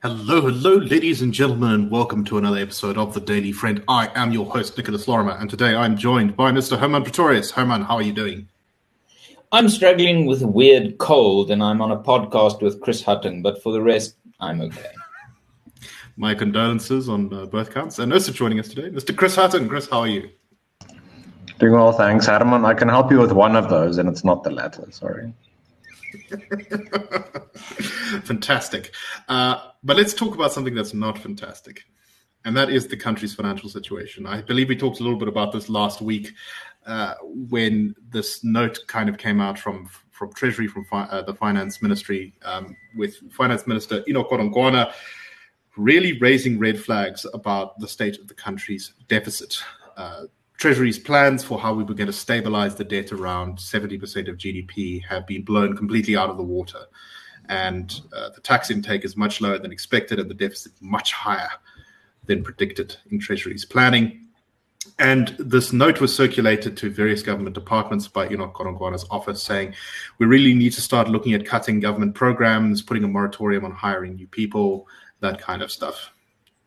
Hello, hello, ladies and gentlemen, and welcome to another episode of The Daily Friend. I am your host, Nicholas Lorimer, and today I'm joined by Mr. Hermann Pretorius. Hermann, how are you doing? I'm struggling with a weird cold, and I'm on a podcast with Chris Hattingh, but for the rest, I'm okay. My condolences on uh, both counts. And also joining us today, Mr. Chris Hattingh. Chris, how are you? Doing well, thanks, Hermann. I can help you with one of those, and it's not the latter. Sorry. fantastic. Uh, but let's talk about something that's not fantastic, and that is the country's financial situation. I believe we talked a little bit about this last week uh, when this note kind of came out from from Treasury, from fi- uh, the Finance Ministry, um, with Finance Minister Enoch Godongwana really raising red flags about the state of the country's deficit. Uh, Treasury's plans for how we were going to stabilize the debt around 70% of GDP have been blown completely out of the water. And uh, the tax intake is much lower than expected, and the deficit much higher than predicted in Treasury's planning. And this note was circulated to various government departments by Enoch Godongwana's office saying, we really need to start looking at cutting government programs, putting a moratorium on hiring new people, that kind of stuff.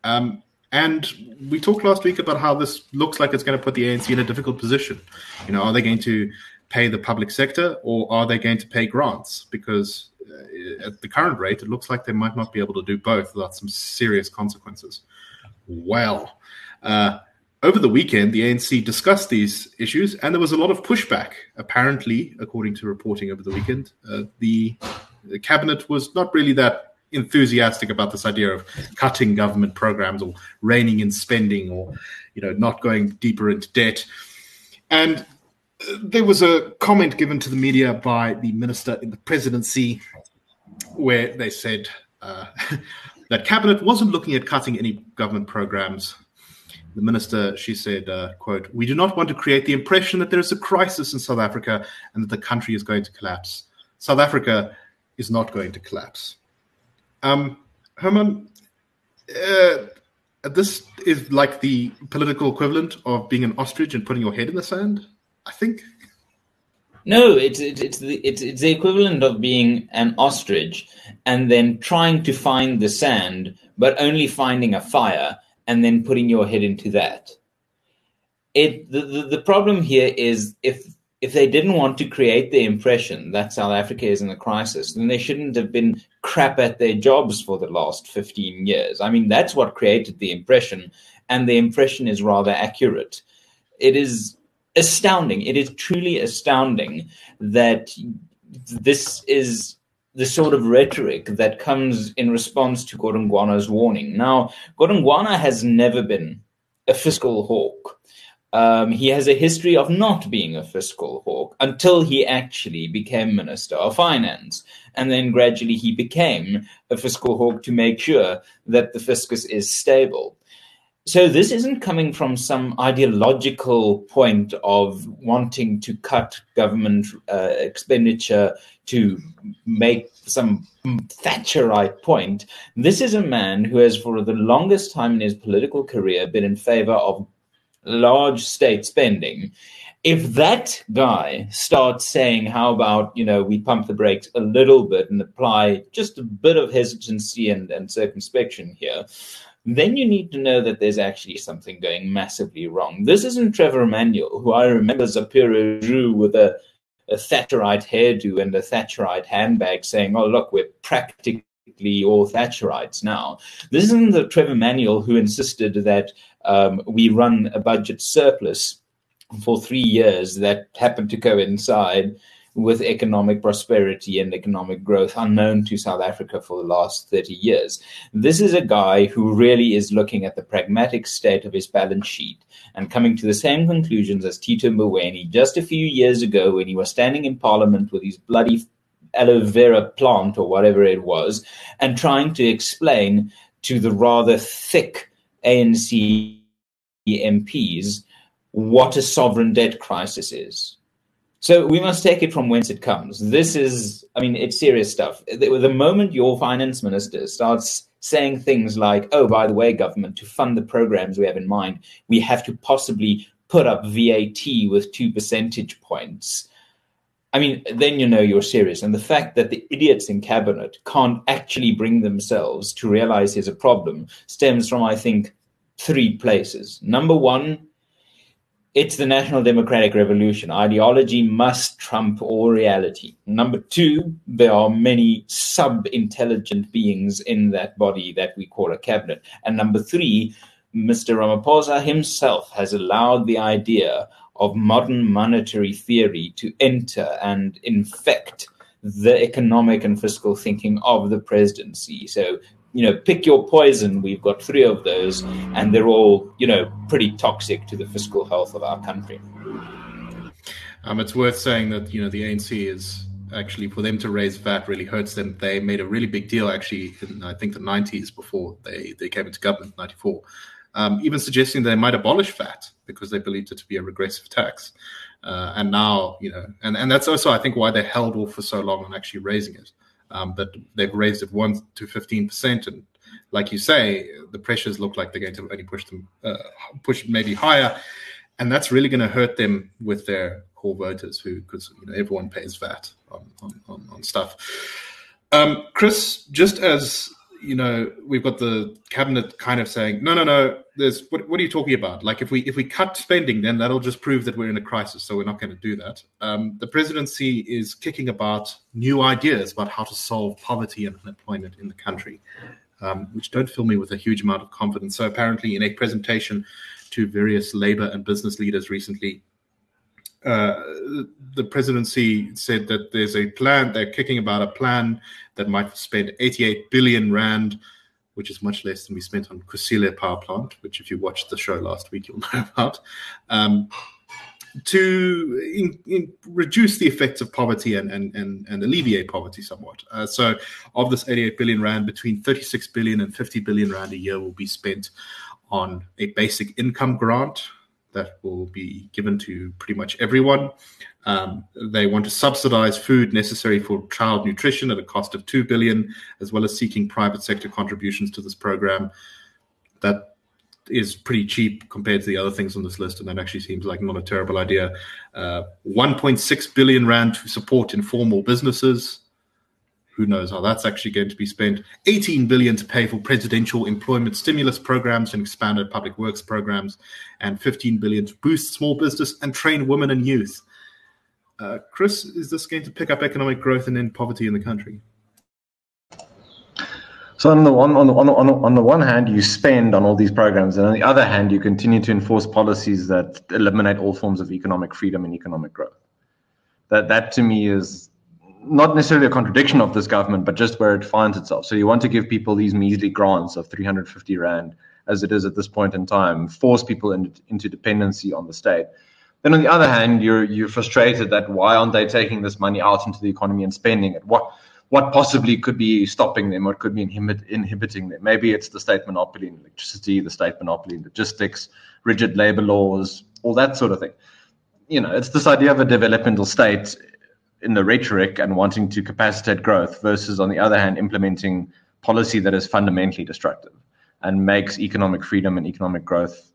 Um, and we talked last week about how this looks like it's going to put the ANC in a difficult position. You know, are they going to pay the public sector or are they going to pay grants? Because uh, at the current rate, it looks like they might not be able to do both without some serious consequences. Well, uh, over the weekend, the ANC discussed these issues, and there was a lot of pushback. Apparently, according to reporting over the weekend, uh, the, the cabinet was not really that enthusiastic about this idea of cutting government programs or reining in spending or you know not going deeper into debt. And uh, there was a comment given to the media by the minister in the presidency where they said uh, that cabinet wasn't looking at cutting any government programs. The minister she said uh, quote we do not want to create the impression that there is a crisis in south africa and that the country is going to collapse. South africa is not going to collapse um, Herman, uh, this is like the political equivalent of being an ostrich and putting your head in the sand. I think. No, it's it's it's the it's, it's the equivalent of being an ostrich and then trying to find the sand, but only finding a fire and then putting your head into that. It the, the, the problem here is if if they didn't want to create the impression that South Africa is in a crisis, then they shouldn't have been crap at their jobs for the last 15 years. I mean, that's what created the impression, and the impression is rather accurate. It is astounding. It is truly astounding that this is the sort of rhetoric that comes in response to Godongwana's warning. Now, Godongwana has never been a fiscal hawk. Um, he has a history of not being a fiscal hawk until he actually became Minister of Finance. And then gradually he became a fiscal hawk to make sure that the fiscus is stable. So this isn't coming from some ideological point of wanting to cut government uh, expenditure to make some Thatcherite point. This is a man who has, for the longest time in his political career, been in favor of large state spending, if that guy starts saying, how about, you know, we pump the brakes a little bit and apply just a bit of hesitancy and, and circumspection here, then you need to know that there's actually something going massively wrong. This isn't Trevor Manuel, who I remember as a pure with a, a Thatcherite hairdo and a Thatcherite handbag saying, oh, look, we're practically all Thatcherites now. This isn't the Trevor Manuel who insisted that um, we run a budget surplus for three years that happened to coincide with economic prosperity and economic growth unknown to South Africa for the last 30 years. This is a guy who really is looking at the pragmatic state of his balance sheet and coming to the same conclusions as Tito Mboweni just a few years ago when he was standing in parliament with his bloody aloe vera plant or whatever it was and trying to explain to the rather thick ANC MPs what a sovereign debt crisis is. So we must take it from whence it comes. This is, I mean, it's serious stuff. The, the moment your finance minister starts saying things like, oh, by the way, government, to fund the programs we have in mind, we have to possibly put up VAT with two percentage points. I mean, then you know you're serious. And the fact that the idiots in cabinet can't actually bring themselves to realize there's a problem stems from, I think, three places. Number one, it's the National Democratic Revolution. Ideology must trump all reality. Number two, there are many sub intelligent beings in that body that we call a cabinet. And number three, Mr. Ramaphosa himself has allowed the idea of modern monetary theory to enter and infect the economic and fiscal thinking of the presidency. So you know, pick your poison. We've got three of those, and they're all, you know, pretty toxic to the fiscal health of our country. Um, it's worth saying that you know the ANC is actually for them to raise VAT really hurts them. They made a really big deal actually in I think the 90s before they they came into government, 94. Um, even suggesting they might abolish VAT because they believed it to be a regressive tax. Uh, and now, you know, and, and that's also, I think, why they held off for so long on actually raising it. Um, but they've raised it one to fifteen percent, and like you say, the pressures look like they're going to only push them uh, push maybe higher, and that's really going to hurt them with their core voters, who because you know everyone pays VAT on on, on stuff. Um, Chris, just as you know, we've got the cabinet kind of saying, no, no, no. There's what, what are you talking about? Like if we if we cut spending, then that'll just prove that we're in a crisis. So we're not going to do that. Um, the presidency is kicking about new ideas about how to solve poverty and unemployment in the country, um, which don't fill me with a huge amount of confidence. So apparently, in a presentation to various labor and business leaders recently, uh, the presidency said that there's a plan. They're kicking about a plan that might spend 88 billion rand, which is much less than we spent on Kusile power plant, which if you watched the show last week, you'll know about, um, to in, in reduce the effects of poverty and, and, and, and alleviate poverty somewhat. Uh, so of this 88 billion rand, between 36 billion and 50 billion rand a year will be spent on a basic income grant that will be given to pretty much everyone. Um, they want to subsidize food necessary for child nutrition at a cost of two billion, as well as seeking private sector contributions to this program. That is pretty cheap compared to the other things on this list, and that actually seems like not a terrible idea. Uh, 1.6 billion rand to support informal businesses. Who knows how that's actually going to be spent? 18 billion to pay for presidential employment stimulus programs and expanded public works programs, and 15 billion to boost small business and train women and youth. Uh, Chris, is this going to pick up economic growth and end poverty in the country? So on the one on the, on the, on the one hand, you spend on all these programs, and on the other hand, you continue to enforce policies that eliminate all forms of economic freedom and economic growth. That that to me is not necessarily a contradiction of this government, but just where it finds itself. So you want to give people these measly grants of 350 rand, as it is at this point in time, force people in, into dependency on the state. Then on the other hand, you're you're frustrated that why aren't they taking this money out into the economy and spending it? What what possibly could be stopping them or could be inhibit, inhibiting them? Maybe it's the state monopoly in electricity, the state monopoly in logistics, rigid labor laws, all that sort of thing. You know, it's this idea of a developmental state in the rhetoric and wanting to capacitate growth versus, on the other hand, implementing policy that is fundamentally destructive and makes economic freedom and economic growth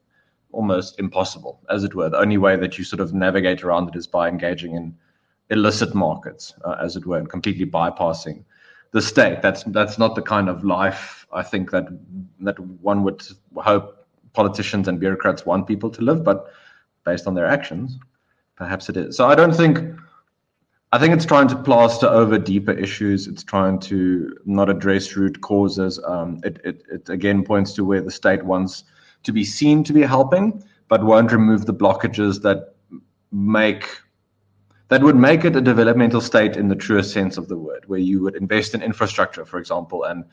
almost impossible, as it were. The only way that you sort of navigate around it is by engaging in illicit markets, uh, as it were, and completely bypassing the state. That's that's not the kind of life I think that that one would hope politicians and bureaucrats want people to live. But based on their actions, perhaps it is. So I don't think. I think it's trying to plaster over deeper issues. It's trying to not address root causes. Um, it, it, it again points to where the state wants to be seen to be helping, but won't remove the blockages that make that would make it a developmental state in the truest sense of the word, where you would invest in infrastructure, for example, and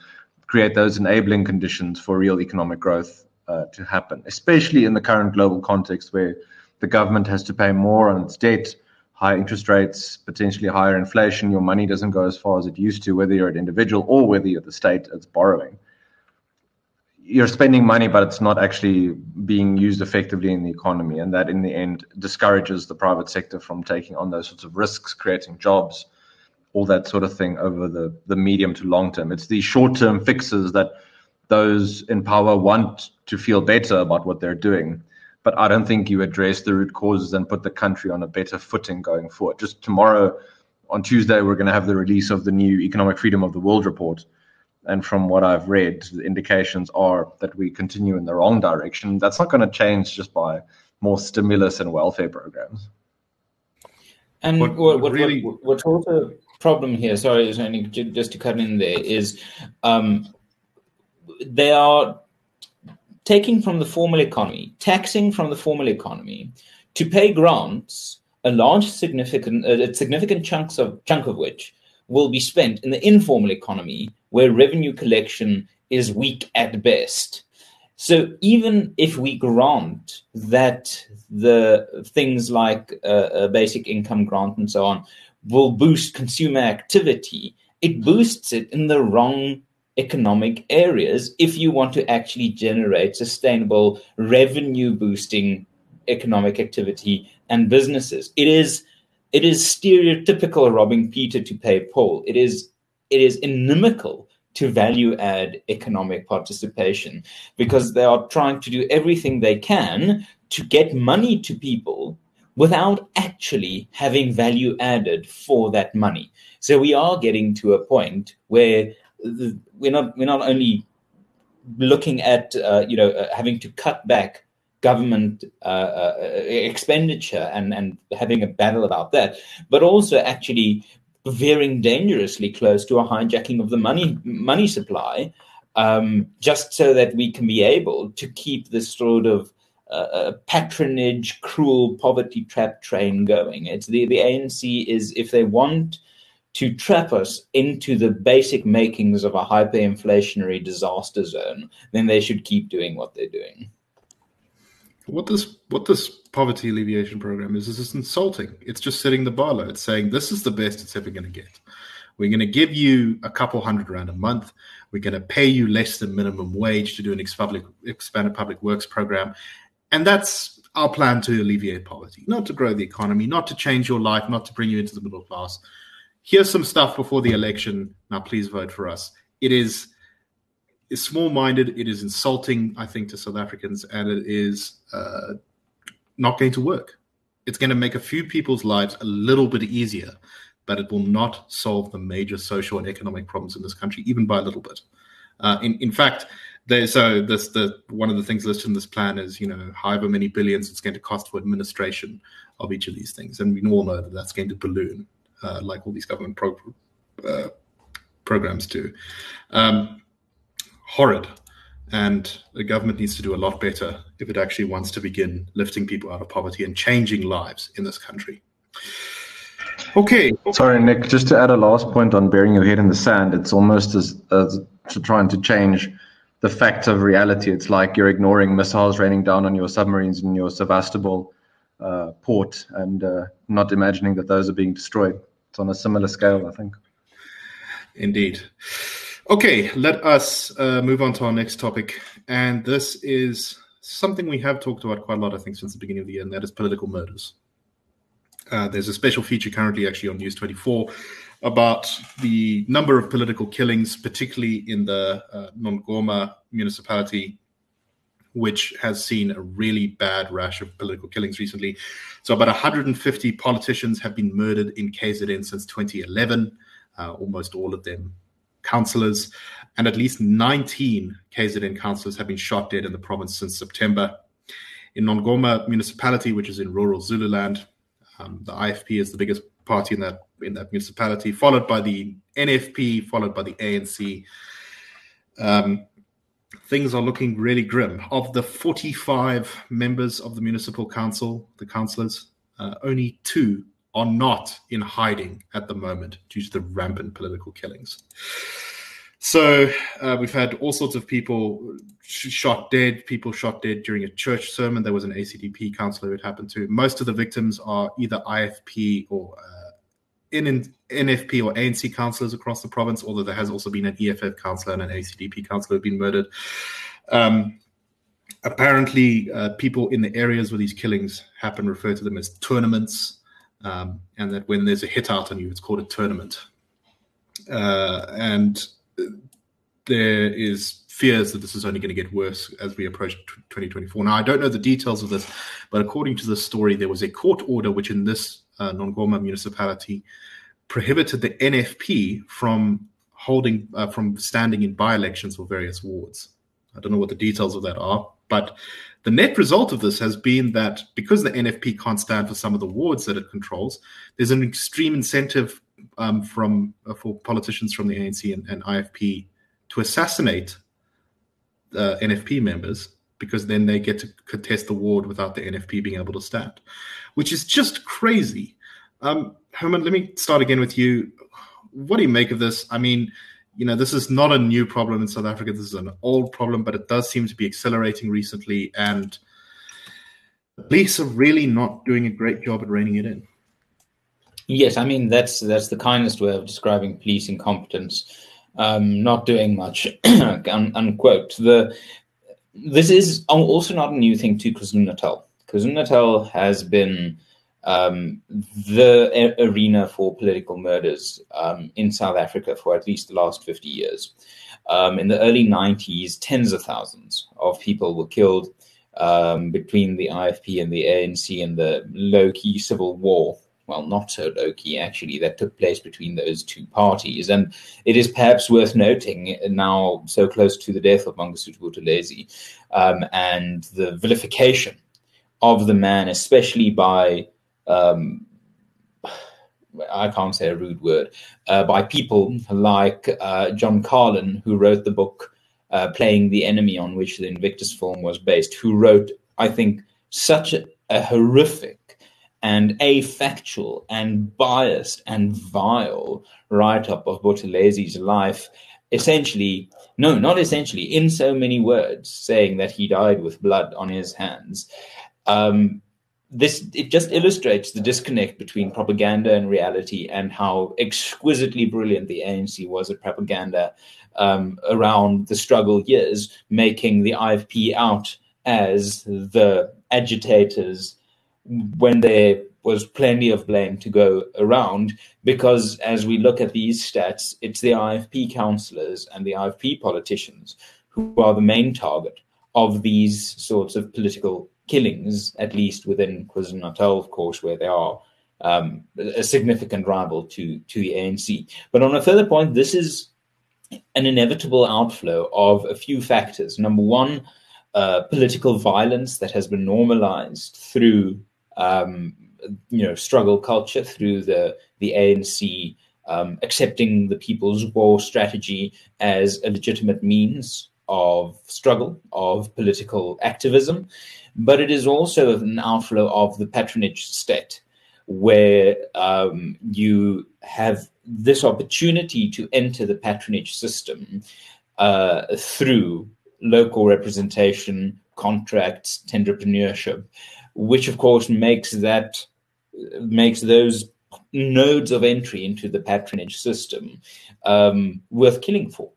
create those enabling conditions for real economic growth uh, to happen, especially in the current global context where the government has to pay more on its debt, high interest rates, potentially higher inflation. Your money doesn't go as far as it used to, whether you're an individual or whether you're the state that's borrowing you're spending money, but it's not actually being used effectively in the economy. And that, in the end, discourages the private sector from taking on those sorts of risks, creating jobs, all that sort of thing over the, the medium to long term. It's these short term fixes that those in power want to feel better about what they're doing. But I don't think you address the root causes and put the country on a better footing going forward. Just tomorrow, on Tuesday, we're going to have the release of the new Economic Freedom of the World report. And from what I've read, the indications are that we continue in the wrong direction. That's not going to change just by more stimulus and welfare programs. And what, what, what really... what, what's also problem here, sorry, just to cut in there, is um, they are taking from the formal economy, taxing from the formal economy to pay grants, a large significant, uh, significant chunks of chunk of which will be spent in the informal economy, where revenue collection is weak at best. So even if we grant that the things like uh, a basic income grant and so on will boost consumer activity, it boosts it in the wrong economic areas if you want to actually generate sustainable revenue boosting economic activity and businesses. It is it is stereotypical robbing Peter to pay Paul. It is it is inimical to value add economic participation because they are trying to do everything they can to get money to people without actually having value added for that money. So we are getting to a point where we're not we're not only looking at uh, you know uh, having to cut back government uh, uh, expenditure and and having a battle about that, but also actually veering dangerously close to a hijacking of the money money supply, um, just so that we can be able to keep this sort of uh, patronage, cruel poverty trap train going. It's the the ANC is if they want to trap us into the basic makings of a hyperinflationary disaster zone, then they should keep doing what they're doing. What this what this poverty alleviation program is is it's insulting. It's just setting the bar low. It's saying this is the best it's ever going to get. We're going to give you a couple hundred rand a month. We're going to pay you less than minimum wage to do an expanded public works program, and that's our plan to alleviate poverty, not to grow the economy, not to change your life, not to bring you into the middle class here's some stuff before the election. Now, please vote for us. It is is small minded. It is insulting, I think, to South Africans, and it is uh, not going to work. It's going to make a few people's lives a little bit easier, but it will not solve the major social and economic problems in this country, even by a little bit. Uh, in in fact, there, so this the one of the things listed in this plan is you know however many billions it's going to cost for administration of each of these things, and we all know that that's going to balloon uh, like all these government pro- uh, programs do. Um, horrid. And the government needs to do a lot better if it actually wants to begin lifting people out of poverty and changing lives in this country. Okay. Sorry, Nick, just to add a last point on burying your head in the sand, it's almost as, as to trying to change the facts of reality. It's like you're ignoring missiles raining down on your submarines in your Sevastopol uh, port and uh, not imagining that those are being destroyed it's on a similar scale, I think. Indeed. Okay, let us uh, move on to our next topic. And this is something we have talked about quite a lot, I think, since the beginning of the year, and that is political murders. Uh, there's a special feature currently actually on News 24 about the number of political killings, particularly in the uh, Nongoma municipality which has seen a really bad rash of political killings recently. So, about 150 politicians have been murdered in KZN since 2011, uh, almost all of them councillors, and at least 19 KZN councillors have been shot dead in the province since September. In Nongoma municipality, which is in rural Zululand, um, the IFP is the biggest party in that in that municipality, followed by the NFP, followed by the ANC. Um, things are looking really grim. Of the 45 members of the municipal council, the councillors, uh, only two are not in hiding at the moment due to the rampant political killings. So uh, we've had all sorts of people shot dead, people shot dead during a church sermon. There was an ACDP councillor who it happened to. Most of the victims are either IFP or uh, in NFP or ANC councillors across the province, although there has also been an EFF councillor and an ACDP councillor have been murdered. Um, apparently, uh, people in the areas where these killings happen refer to them as tournaments, um, and that when there's a hit out on you, it's called a tournament. Uh, and there is fears that this is only going to get worse as we approach 2024. Now, I don't know the details of this, but according to this story, there was a court order which, in this uh, Nongoma municipality, prohibited the NFP from holding uh, from standing in by-elections for various wards. I don't know what the details of that are, but the net result of this has been that because the NFP can't stand for some of the wards that it controls, there's an extreme incentive um, from uh, for politicians from the ANC and, and IFP to assassinate uh, NFP members because then they get to contest the ward without the NFP being able to stand, which is just crazy. Um, Hermann, let me start again with you. What do you make of this? I mean, you know, this is not a new problem in South Africa. This is an old problem, but it does seem to be accelerating recently. And the police are really not doing a great job at reining it in. Yes, I mean that's that's the kindest way of describing police incompetence. Um, not doing much, un- unquote. The this is also not a new thing to KwaZulu Natal. KwaZulu Natal has been um, the arena for political murders um, in South Africa for at least the last 50 years. Um, in the early 90s, tens of thousands of people were killed um, between the IFP and the ANC in the low key civil war. Well, not so low key, actually, that took place between those two parties. And it is perhaps worth noting now, so close to the death of Mangosuthu Buthelezi um, and the vilification of the man, especially by um, I can't say a rude word, uh, by people like uh, John Carlin, who wrote the book uh, Playing the Enemy, on which the Invictus film was based, who wrote, I think, such a, a horrific and affactual and biased and vile write up of Buthelezi's life. Essentially, no, not essentially, in so many words, saying that he died with blood on his hands. Um, this it just illustrates the disconnect between propaganda and reality and how exquisitely brilliant the ANC was at propaganda um, around the struggle years, making the IFP out as the agitators when there was plenty of blame to go around. Because as we look at these stats, it's the IFP councillors and the IFP politicians who are the main target of these sorts of political killings, at least within KwaZulu Natal, of course, where they are um, a significant rival to to the ANC. But on a further point, this is an inevitable outflow of a few factors. Number one, uh, political violence that has been normalized through um, you know struggle culture, through the the ANC um, accepting the people's war strategy as a legitimate means of struggle, of political activism. But it is also an outflow of the patronage state, where um, you have this opportunity to enter the patronage system uh, through local representation, contracts, entrepreneurship, which of course makes that makes those nodes of entry into the patronage system um, worth killing for.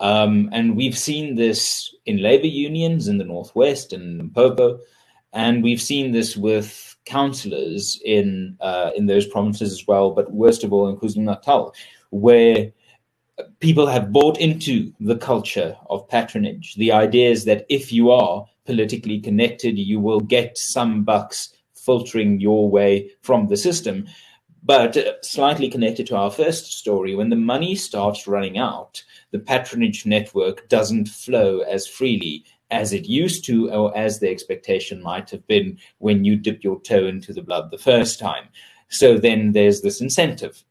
Um, and we've seen this in labor unions in the Northwest and Limpopo, and we've seen this with councillors in uh, in those provinces as well. But worst of all, in KwaZulu Natal, where people have bought into the culture of patronage. The idea is that if you are politically connected, you will get some bucks filtering your way from the system. But uh, slightly connected to our first story, when the money starts running out, the patronage network doesn't flow as freely as it used to, or as the expectation might have been when you dip your toe into the blood the first time. So then there's this incentive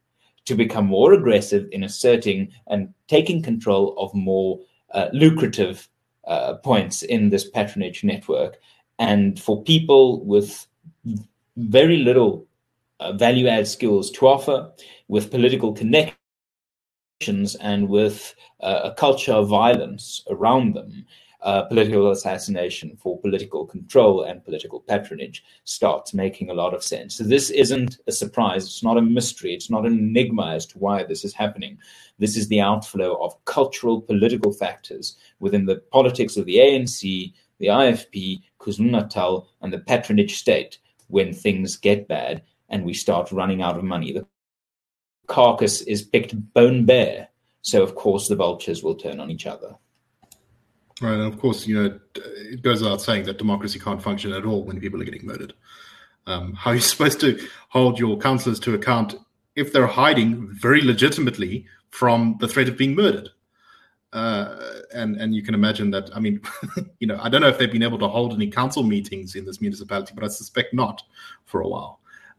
to become more aggressive in asserting and taking control of more uh, lucrative uh, points in this patronage network. And for people with very little uh, value add skills to offer, with political connections and with uh, a culture of violence around them, uh, political assassination for political control and political patronage starts making a lot of sense. So this isn't a surprise. It's not a mystery. It's not an enigma as to why this is happening. This is the outflow of cultural political factors within the politics of the ANC, the IFP, KwaZulu Natal, and the patronage state when things get bad and we start running out of money. The carcass is picked bone bare. So, of course, the vultures will turn on each other. Right, and of course, you know, it goes without saying that democracy can't function at all when people are getting murdered. Um, how are you supposed to hold your councillors to account if they're hiding very legitimately from the threat of being murdered? Uh, and and you can imagine that. I mean, you know, I don't know if they've been able to hold any council meetings in this municipality, but I suspect not for a while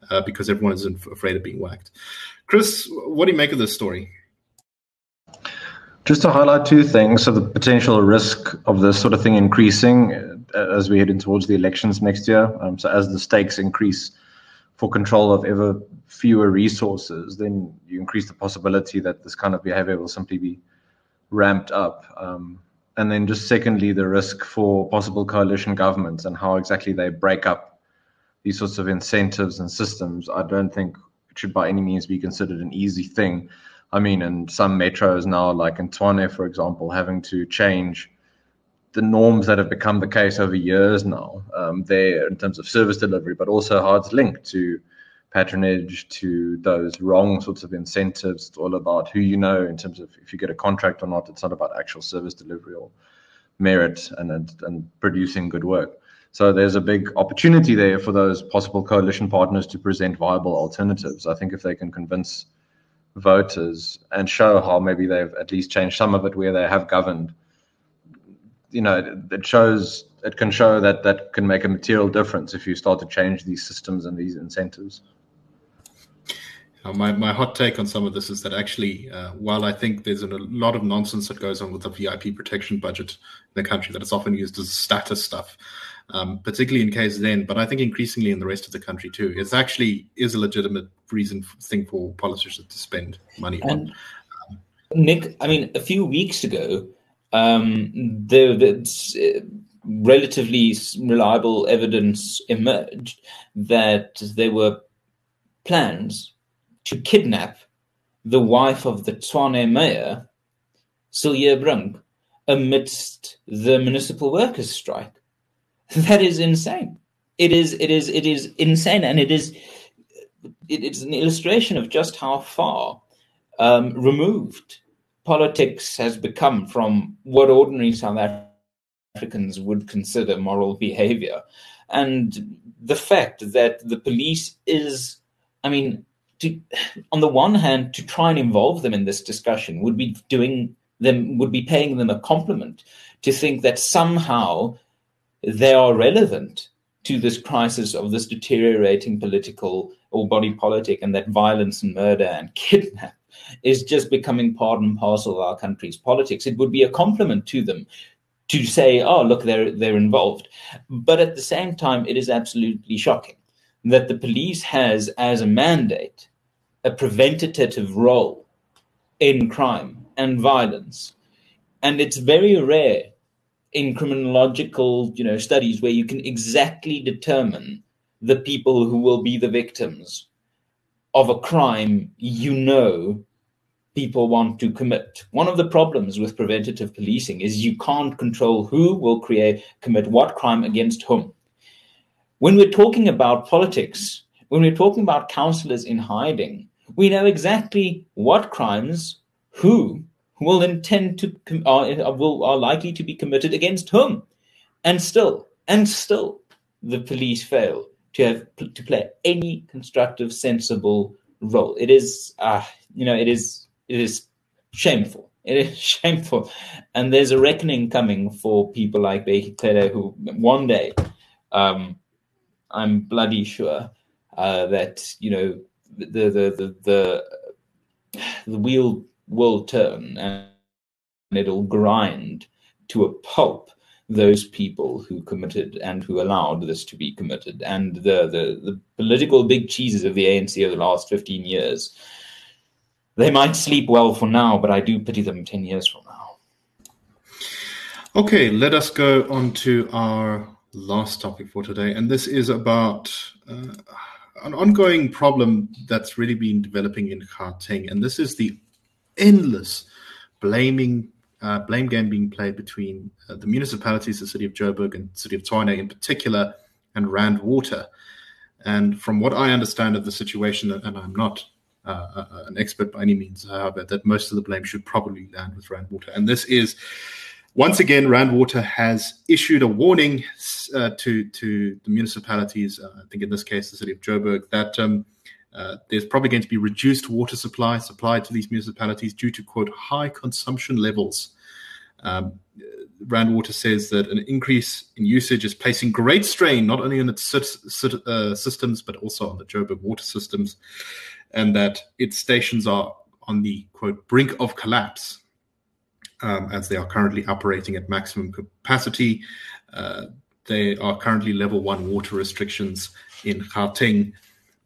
uh, because everyone is afraid of being whacked. Chris, what do you make of this story? Just to highlight two things. So, the potential risk of this sort of thing increasing uh, as we head in towards the elections next year. Um, so, as the stakes increase for control of ever fewer resources, then you increase the possibility that this kind of behavior will simply be ramped up. Um, and then, just secondly, the risk for possible coalition governments and how exactly they break up these sorts of incentives and systems. I don't think it should by any means be considered an easy thing I mean, in some metros now, like in Tshwane, for example, having to change the norms that have become the case over years now um, there in terms of service delivery, but also how it's linked to patronage, to those wrong sorts of incentives. It's all about who you know in terms of if you get a contract or not. It's not about actual service delivery or merit and, and, and producing good work. So there's a big opportunity there for those possible coalition partners to present viable alternatives. I think if they can convince voters and show how maybe they've at least changed some of it where they have governed. You know, it shows it can show that that can make a material difference if you start to change these systems and these incentives. My, my hot take on some of this is that actually, uh, while I think there's a lot of nonsense that goes on with the VIP protection budget in the country that is often used as status stuff, um, particularly in KZN, but I think increasingly in the rest of the country too. It actually is a legitimate reason thing for politicians to spend money and, on. Um, Nick, I mean, a few weeks ago, um, the, the uh, relatively reliable evidence emerged that there were plans to kidnap the wife of the Tshwane mayor, Cilliers Brink, amidst the municipal workers' strike. That is insane. It is. It is. It is insane, and it is. It is an illustration of just how far um, removed politics has become from what ordinary South Africans would consider moral behavior, and the fact that the police is, I mean, to, on the one hand, to try and involve them in this discussion would be doing them would be paying them a compliment to think that somehow they are relevant to this crisis of this deteriorating political or body politic, and that violence and murder and kidnap is just becoming part and parcel of our country's politics. It would be a compliment to them to say, "Oh, look, they're they're involved," but at the same time, it is absolutely shocking that the police has as a mandate a preventative role in crime and violence, and it's very rare in criminological you know studies where you can exactly determine the people who will be the victims of a crime you know people want to commit. One of the problems with preventative policing is you can't control who will create commit what crime against whom. When we're talking about politics when we're talking about councillors in hiding we know exactly what crimes who will intend to are, will are likely to be committed against whom, and still and still the police fail to have to play any constructive, sensible role. It is, uh, you know, it is it is shameful. It is shameful, and there's a reckoning coming for people like Bheki Cele, who one day, um, I'm bloody sure uh, that you know the the the the, the wheel will turn and it'll grind to a pulp those people who committed and who allowed this to be committed. And the, the, the political big cheeses of the ANC over the last 15 years, they might sleep well for now, but I do pity them 10 years from now. Okay, let us go on to our last topic for today. And this is about uh, an ongoing problem that's really been developing in Gauteng. And this is the endless blaming uh, blame game being played between uh, the municipalities, the city of Joburg and city of Tshwane in particular, and Rand Water. And from what I understand of the situation, and I'm not uh, uh, uh, an expert by any means, however, that most of the blame should probably land with Rand Water. And this is once again, Rand Water has issued a warning uh, to to the municipalities. Uh, I think in this case, the city of Joburg, that um, uh, there's probably going to be reduced water supply supplied to these municipalities due to quote high consumption levels. Um, Rand Water says that an increase in usage is placing great strain not only on its uh, systems but also on the Joburg water systems, and that its stations are on the quote brink of collapse um, as they are currently operating at maximum capacity. Uh, they are currently level one water restrictions in Gauteng,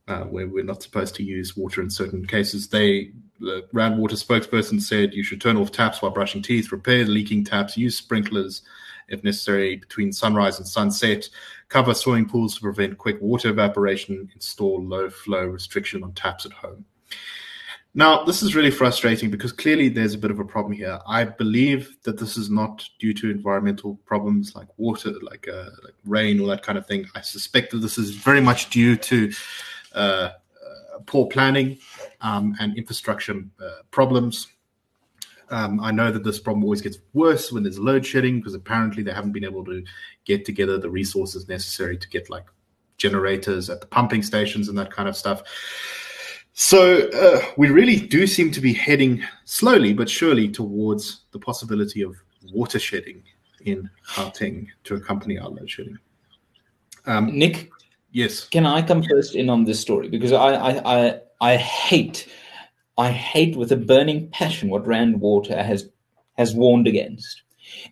uh, where we're not supposed to use water in certain cases. They, the Rand Water spokesperson said you should turn off taps while brushing teeth, repair leaking taps, use sprinklers if necessary between sunrise and sunset, cover swimming pools to prevent quick water evaporation, install low flow restriction on taps at home. Now, this is really frustrating because clearly there's a bit of a problem here. I believe that this is not due to environmental problems like water, like, uh, like rain, or that kind of thing. I suspect that this is very much due to poor planning um, and infrastructure uh, problems. Um, I know that this problem always gets worse when there's load shedding because apparently they haven't been able to get together the resources necessary to get like generators at the pumping stations and that kind of stuff. So uh, we really do seem to be heading slowly but surely towards the possibility of water shedding in Gauteng to accompany our load shedding. Um, Nick, yes, can I come first in on this story because I, I I I hate I hate with a burning passion what Rand Water has has warned against.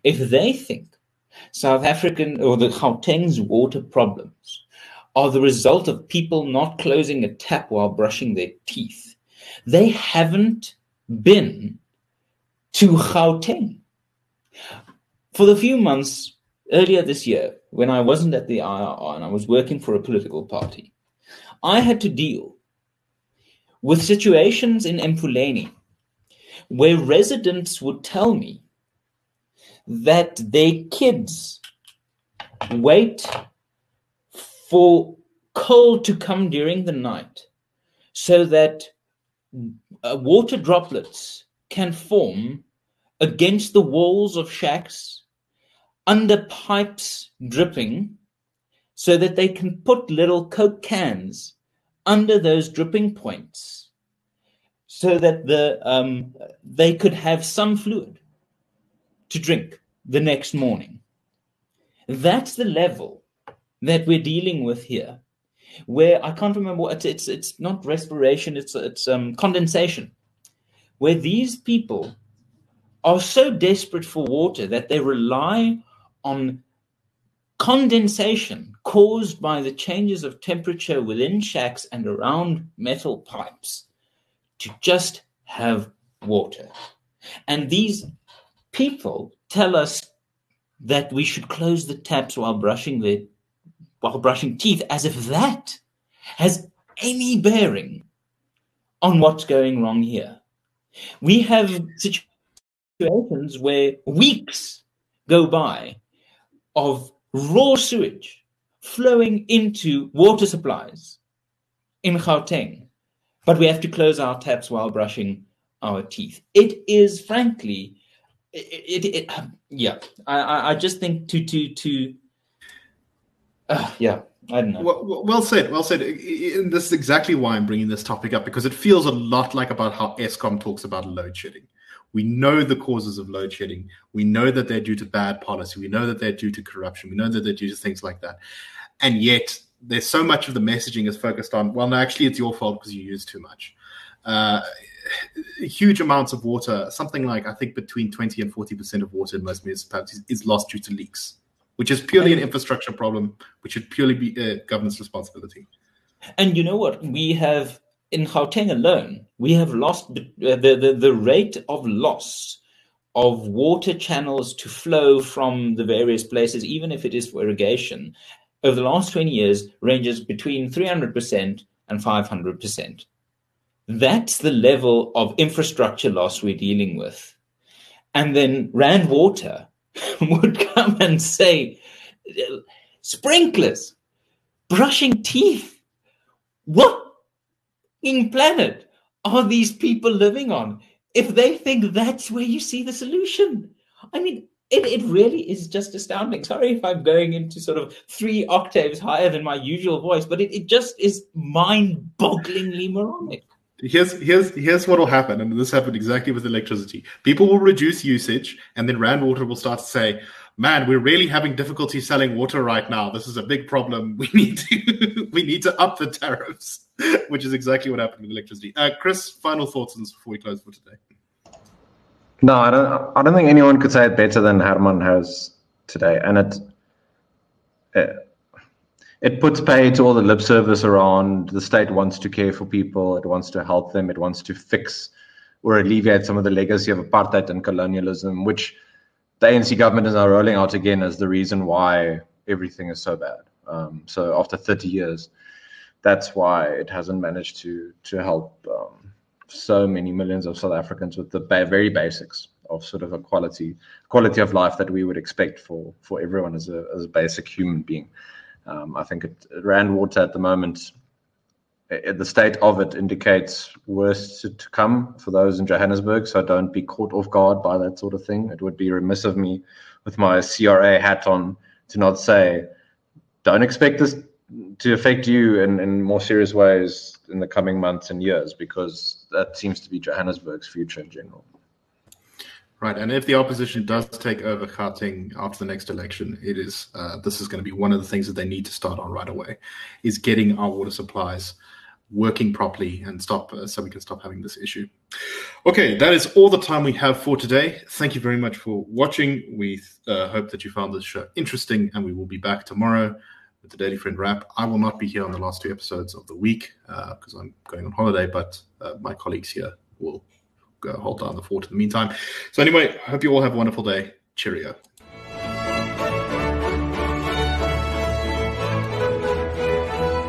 If they think South African or the Gauteng's water problems are the result of people not closing a tap while brushing their teeth. They haven't been to Gauteng. For the few months earlier this year, when I wasn't at the IRR and I was working for a political party, I had to deal with situations in Emfuleni where residents would tell me that their kids wait for cold to come during the night so that uh, water droplets can form against the walls of shacks under pipes dripping so that they can put little coke cans under those dripping points so that the um, they could have some fluid to drink the next morning. That's the level that we're dealing with here, where I can't remember what it's it's, not respiration, it's it's um, condensation, where these people are so desperate for water that they rely on condensation caused by the changes of temperature within shacks and around metal pipes to just have water. And these people tell us that we should close the taps while brushing their while brushing teeth, as if that has any bearing on what's going wrong here. We have situations where weeks go by of raw sewage flowing into water supplies in Gauteng, but we have to close our taps while brushing our teeth. It is frankly, it, it, it yeah, I, I just think to to to uh, yeah, I don't know. Well, well, said. Well said. And this is exactly why I'm bringing this topic up because it feels a lot like about how Eskom talks about load shedding. We know the causes of load shedding. We know that they're due to bad policy. We know that they're due to corruption. We know that they're due to things like that. And yet, there's so much of the messaging is focused on, well, no, actually, it's your fault because you use too much. Uh, huge amounts of water, something like I think between 20 and 40% of water in most municipalities is lost due to leaks which is purely an infrastructure problem, which should purely be a government's responsibility. And you know what? We have in Gauteng alone, we have lost uh, the, the, the rate of loss of water channels to flow from the various places, even if it is for irrigation, over the last 20 years ranges between 300% and 500%. That's the level of infrastructure loss we're dealing with. And then Rand Water would come and say, sprinklers, brushing teeth. What in planet are these people living on if they think that's where you see the solution? I mean, it, it really is just astounding. Sorry if I'm going into sort of three octaves higher than my usual voice, but it, it just is mind bogglingly moronic. Here's here's here's what will happen, and this happened exactly with electricity. People will reduce usage, and then Rand Water will start to say, "Man, we're really having difficulty selling water right now. This is a big problem. We need to we need to up the tariffs," which is exactly what happened with electricity. Uh, Chris, final thoughts on this before we close for today. No, I don't. I don't think anyone could say it better than Hermann has today, and it. it it puts pay to all the lip service around the state wants to care for people, it wants to help them, it wants to fix or alleviate some of the legacy of apartheid and colonialism, which the ANC government is now rolling out again as the reason why everything is so bad. Um, so after 30 years, that's why it hasn't managed to to help um, so many millions of South Africans with the ba- very basics of sort of a quality quality of life that we would expect for for everyone as a as a basic human being. Um, I think it, Rand Water at the moment, the state of it indicates worse to, come for those in Johannesburg. So don't be caught off guard by that sort of thing. It would be remiss of me with my CRA hat on to not say, don't expect this to affect you in, in more serious ways in the coming months and years, because that seems to be Johannesburg's future in general. Right, and if the opposition does take over Gauteng after the next election, it is uh, this is going to be one of the things that they need to start on right away, is getting our water supplies working properly and stop uh, so we can stop having this issue. Okay, that is all the time we have for today. Thank you very much for watching. We uh, hope that you found this show interesting, and we will be back tomorrow with the Daily Friend wrap. I will not be here on the last two episodes of the week because uh, I'm going on holiday, but uh, my colleagues here will hold down the fort in the meantime. So anyway, I hope you all have a wonderful day. Cheerio.